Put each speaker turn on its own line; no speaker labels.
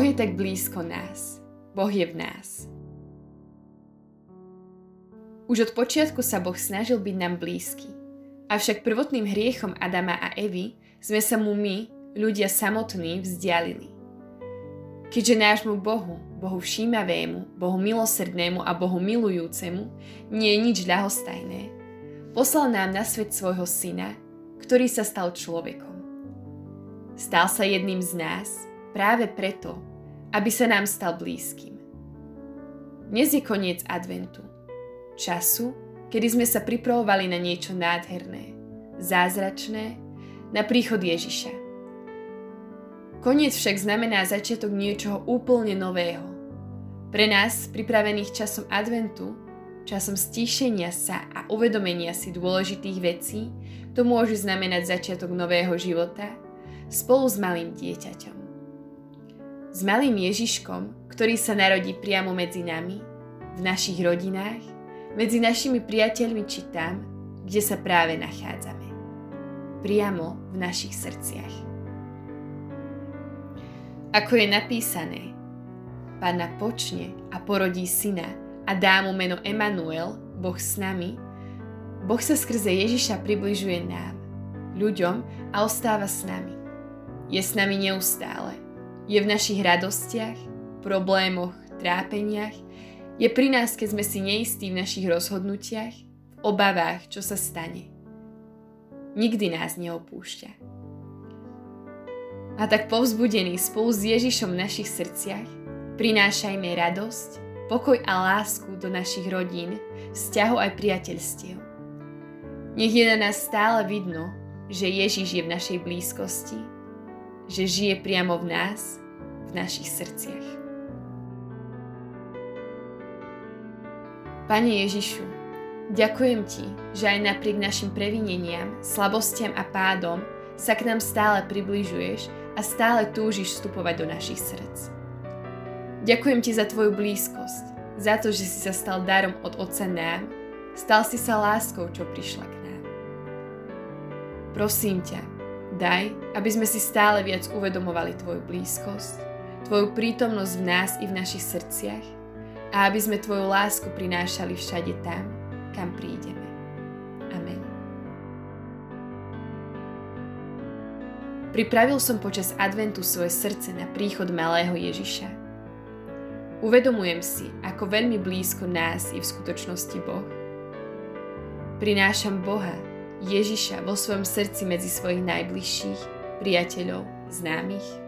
je tak blízko nás. Boh je v nás. Už od počiatku sa Boh snažil byť nám blízky. Avšak prvotným hriechom Adama a Evy sme sa mu my, ľudia samotní, vzdialili. Keďže nášmu Bohu, Bohu všímavému, Bohu milosrdnému a Bohu milujúcemu nie je nič ľahostajné, poslal nám na svet svojho syna, ktorý sa stal človekom. Stal sa jedným z nás práve preto, aby sa nám stal blízkym. Dnes je koniec adventu. Času, kedy sme sa pripravovali na niečo nádherné, zázračné, na príchod Ježiša. Koniec však znamená začiatok niečoho úplne nového. Pre nás, pripravených časom adventu, časom stíšenia sa a uvedomenia si dôležitých vecí, to môže znamenať začiatok nového života spolu s malým dieťaťom s malým Ježiškom, ktorý sa narodí priamo medzi nami, v našich rodinách, medzi našimi priateľmi či tam, kde sa práve nachádzame. Priamo v našich srdciach. Ako je napísané, Pána počne a porodí syna a dá mu meno Emanuel, Boh s nami, Boh sa skrze Ježiša približuje nám, ľuďom a ostáva s nami. Je s nami neustále je v našich radostiach, problémoch, trápeniach, je pri nás, keď sme si neistí v našich rozhodnutiach, v obavách, čo sa stane. Nikdy nás neopúšťa. A tak povzbudený spolu s Ježišom v našich srdciach, prinášajme radosť, pokoj a lásku do našich rodín, vzťahov aj priateľstiev. Nech je na nás stále vidno, že Ježiš je v našej blízkosti že žije priamo v nás, v našich srdciach. Pane Ježišu, ďakujem Ti, že aj napriek našim previneniam, slabostiam a pádom sa k nám stále približuješ a stále túžiš vstupovať do našich srdc. Ďakujem Ti za Tvoju blízkosť, za to, že si sa stal darom od Otca nám, stal si sa láskou, čo prišla k nám. Prosím ťa, Daj, aby sme si stále viac uvedomovali Tvoju blízkosť, Tvoju prítomnosť v nás i v našich srdciach a aby sme Tvoju lásku prinášali všade tam, kam prídeme. Amen. Pripravil som počas adventu svoje srdce na príchod malého Ježiša. Uvedomujem si, ako veľmi blízko nás je v skutočnosti Boh. Prinášam Boha, Ježiša vo svojom srdci medzi svojich najbližších, priateľov, známych